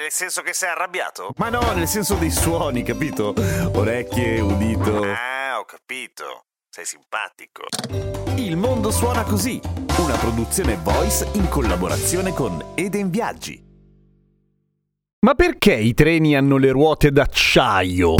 Nel senso che sei arrabbiato? Ma no, nel senso dei suoni, capito? Orecchie, udito. Ah, ho capito. Sei simpatico. Il mondo suona così, una produzione voice in collaborazione con Eden Viaggi. Ma perché i treni hanno le ruote d'acciaio?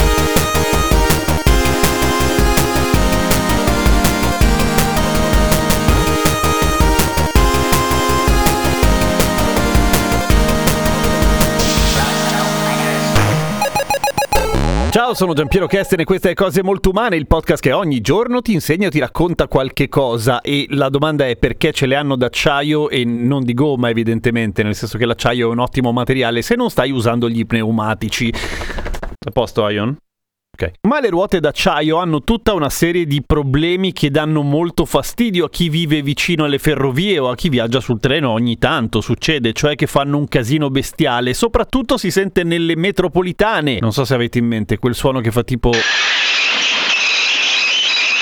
Ciao, sono Giampiero Kesten e questa è Cose Molto Umane, il podcast che ogni giorno ti insegna o ti racconta qualche cosa e la domanda è perché ce le hanno d'acciaio e non di gomma evidentemente, nel senso che l'acciaio è un ottimo materiale se non stai usando gli pneumatici. A posto, Ion? Ok. Ma le ruote d'acciaio hanno tutta una serie di problemi che danno molto fastidio a chi vive vicino alle ferrovie o a chi viaggia sul treno ogni tanto. Succede, cioè che fanno un casino bestiale. Soprattutto si sente nelle metropolitane. Non so se avete in mente quel suono che fa tipo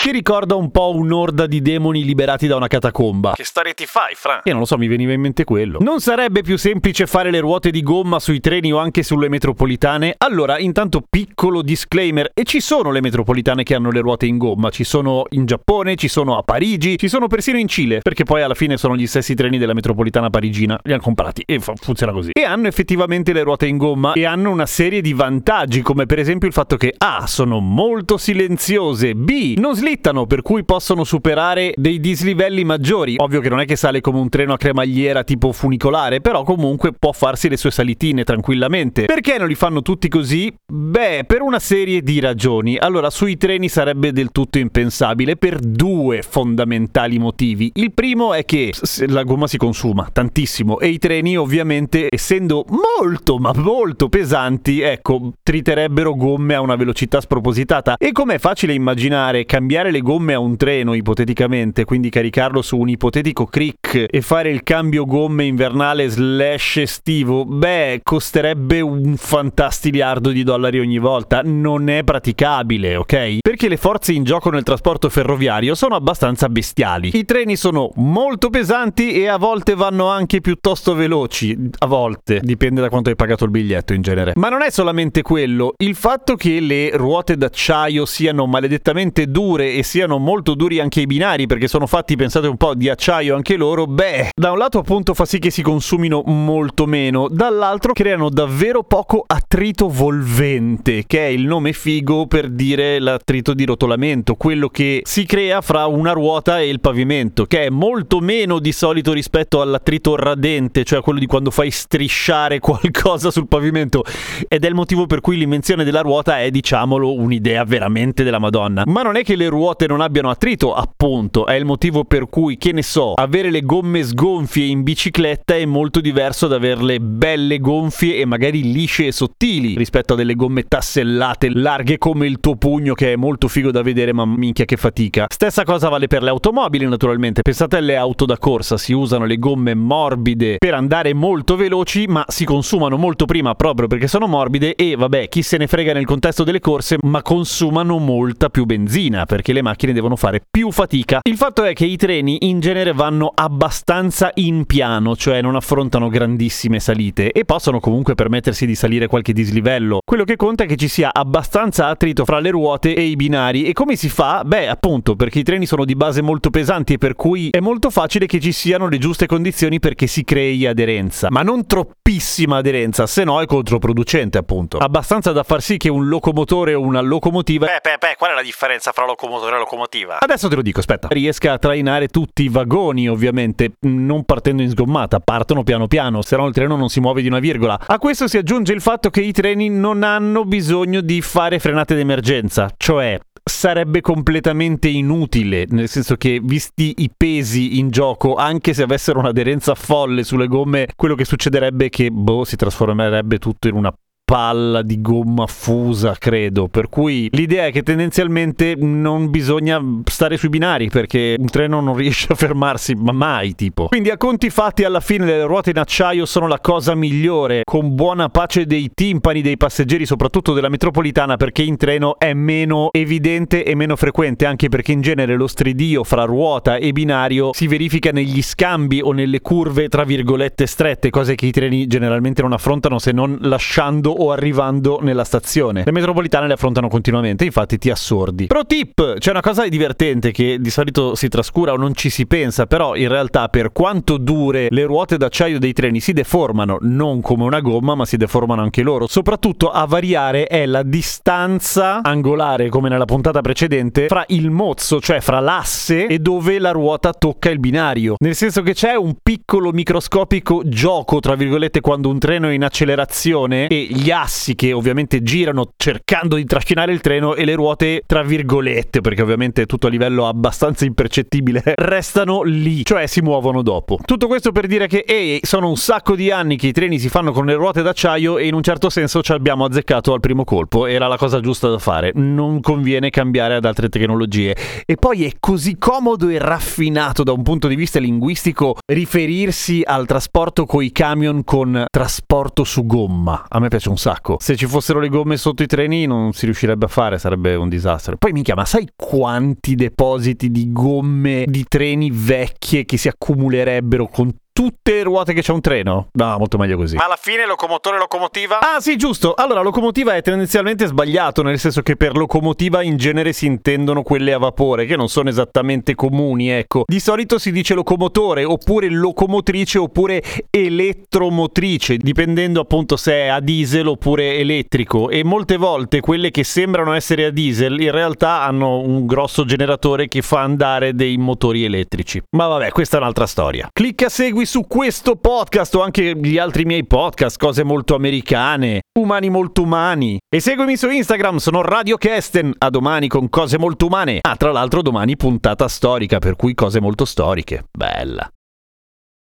che ricorda un po' un'orda di demoni liberati da una catacomba. Che storia ti fai, Fra? Io non lo so, mi veniva in mente quello. Non sarebbe più semplice fare le ruote di gomma sui treni o anche sulle metropolitane? Allora, intanto piccolo disclaimer, e ci sono le metropolitane che hanno le ruote in gomma, ci sono in Giappone, ci sono a Parigi, ci sono persino in Cile, perché poi alla fine sono gli stessi treni della metropolitana parigina, li hanno comprati e funziona così. E hanno effettivamente le ruote in gomma e hanno una serie di vantaggi, come per esempio il fatto che A. sono molto silenziose, B. non slittano slittano, per cui possono superare dei dislivelli maggiori. Ovvio che non è che sale come un treno a cremagliera tipo funicolare, però comunque può farsi le sue salitine tranquillamente. Perché non li fanno tutti così? Beh, per una serie di ragioni. Allora, sui treni sarebbe del tutto impensabile per due fondamentali motivi. Il primo è che la gomma si consuma tantissimo e i treni ovviamente, essendo molto ma molto pesanti, ecco, triterebbero gomme a una velocità spropositata. E come è facile immaginare, cambiare cambiare le gomme a un treno ipoteticamente, quindi caricarlo su un ipotetico crick e fare il cambio gomme invernale slash estivo, beh, costerebbe un fantastiliardo di dollari ogni volta. Non è praticabile, ok? Perché le forze in gioco nel trasporto ferroviario sono abbastanza bestiali. I treni sono molto pesanti e a volte vanno anche piuttosto veloci. A volte, dipende da quanto hai pagato il biglietto in genere. Ma non è solamente quello, il fatto che le ruote d'acciaio siano maledettamente dure e siano molto duri anche i binari perché sono fatti, pensate un po', di acciaio anche loro, beh, da un lato appunto fa sì che si consumino molto meno, dall'altro creano davvero poco attrito volvente, che è il nome figo per dire l'attrito di rotolamento, quello che si crea fra una ruota e il pavimento, che è molto meno di solito rispetto all'attrito radente, cioè quello di quando fai strisciare qualcosa sul pavimento, ed è il motivo per cui l'invenzione della ruota è, diciamolo, un'idea veramente della Madonna. Ma non è che le ruote ruote non abbiano attrito, appunto, è il motivo per cui, che ne so, avere le gomme sgonfie in bicicletta è molto diverso da averle belle gonfie e magari lisce e sottili rispetto a delle gomme tassellate larghe come il tuo pugno che è molto figo da vedere ma minchia che fatica. Stessa cosa vale per le automobili naturalmente, pensate alle auto da corsa, si usano le gomme morbide per andare molto veloci ma si consumano molto prima proprio perché sono morbide e vabbè chi se ne frega nel contesto delle corse ma consumano molta più benzina perché perché le macchine devono fare più fatica. Il fatto è che i treni in genere vanno abbastanza in piano, cioè non affrontano grandissime salite e possono comunque permettersi di salire qualche dislivello. Quello che conta è che ci sia abbastanza attrito fra le ruote e i binari e come si fa? Beh, appunto, perché i treni sono di base molto pesanti e per cui è molto facile che ci siano le giuste condizioni perché si crei aderenza, ma non troppissima aderenza, se no è controproducente, appunto. Abbastanza da far sì che un locomotore o una locomotiva Beh, beh, beh, qual è la differenza fra locomotore motore a locomotiva. Adesso te lo dico, aspetta. Riesca a trainare tutti i vagoni, ovviamente, non partendo in sgommata, partono piano piano, se no il treno non si muove di una virgola. A questo si aggiunge il fatto che i treni non hanno bisogno di fare frenate d'emergenza, cioè sarebbe completamente inutile, nel senso che visti i pesi in gioco, anche se avessero un'aderenza folle sulle gomme, quello che succederebbe è che boh, si trasformerebbe tutto in una palla di gomma fusa, credo. Per cui l'idea è che tendenzialmente non bisogna stare sui binari perché un treno non riesce a fermarsi, ma mai tipo. Quindi a conti fatti alla fine le ruote in acciaio sono la cosa migliore, con buona pace dei timpani dei passeggeri, soprattutto della metropolitana, perché in treno è meno evidente e meno frequente, anche perché in genere lo stridio fra ruota e binario si verifica negli scambi o nelle curve tra virgolette strette, cose che i treni generalmente non affrontano se non lasciando o arrivando nella stazione. Le metropolitane le affrontano continuamente, infatti ti assordi. Pro tip, c'è una cosa divertente che di solito si trascura o non ci si pensa, però in realtà per quanto dure le ruote d'acciaio dei treni si deformano, non come una gomma, ma si deformano anche loro. Soprattutto a variare è la distanza angolare, come nella puntata precedente, fra il mozzo, cioè fra l'asse e dove la ruota tocca il binario. Nel senso che c'è un piccolo microscopico gioco, tra virgolette, quando un treno è in accelerazione e gli assi che ovviamente girano cercando di trascinare il treno e le ruote, tra virgolette, perché ovviamente tutto a livello abbastanza impercettibile, restano lì, cioè si muovono dopo. Tutto questo per dire che ehi, sono un sacco di anni che i treni si fanno con le ruote d'acciaio e in un certo senso ci abbiamo azzeccato al primo colpo, era la cosa giusta da fare, non conviene cambiare ad altre tecnologie. E poi è così comodo e raffinato da un punto di vista linguistico riferirsi al trasporto coi camion con trasporto su gomma. A me piace un sacco. Se ci fossero le gomme sotto i treni non si riuscirebbe a fare, sarebbe un disastro. Poi minchia, ma sai quanti depositi di gomme di treni vecchie che si accumulerebbero con tutte le ruote che c'è un treno? No, molto meglio così. Ma alla fine locomotore locomotiva? Ah, sì, giusto. Allora, locomotiva è tendenzialmente sbagliato, nel senso che per locomotiva in genere si intendono quelle a vapore, che non sono esattamente comuni, ecco. Di solito si dice locomotore, oppure locomotrice, oppure elettromotrice, dipendendo appunto se è a diesel oppure elettrico. E molte volte quelle che sembrano essere a diesel in realtà hanno un grosso generatore che fa andare dei motori elettrici. Ma vabbè, questa è un'altra storia. Clicca segui su questo podcast o anche gli altri miei podcast, cose molto americane, umani molto umani. E seguimi su Instagram, sono Radio Kesten. A domani con cose molto umane. Ah, tra l'altro domani puntata storica, per cui cose molto storiche. Bella.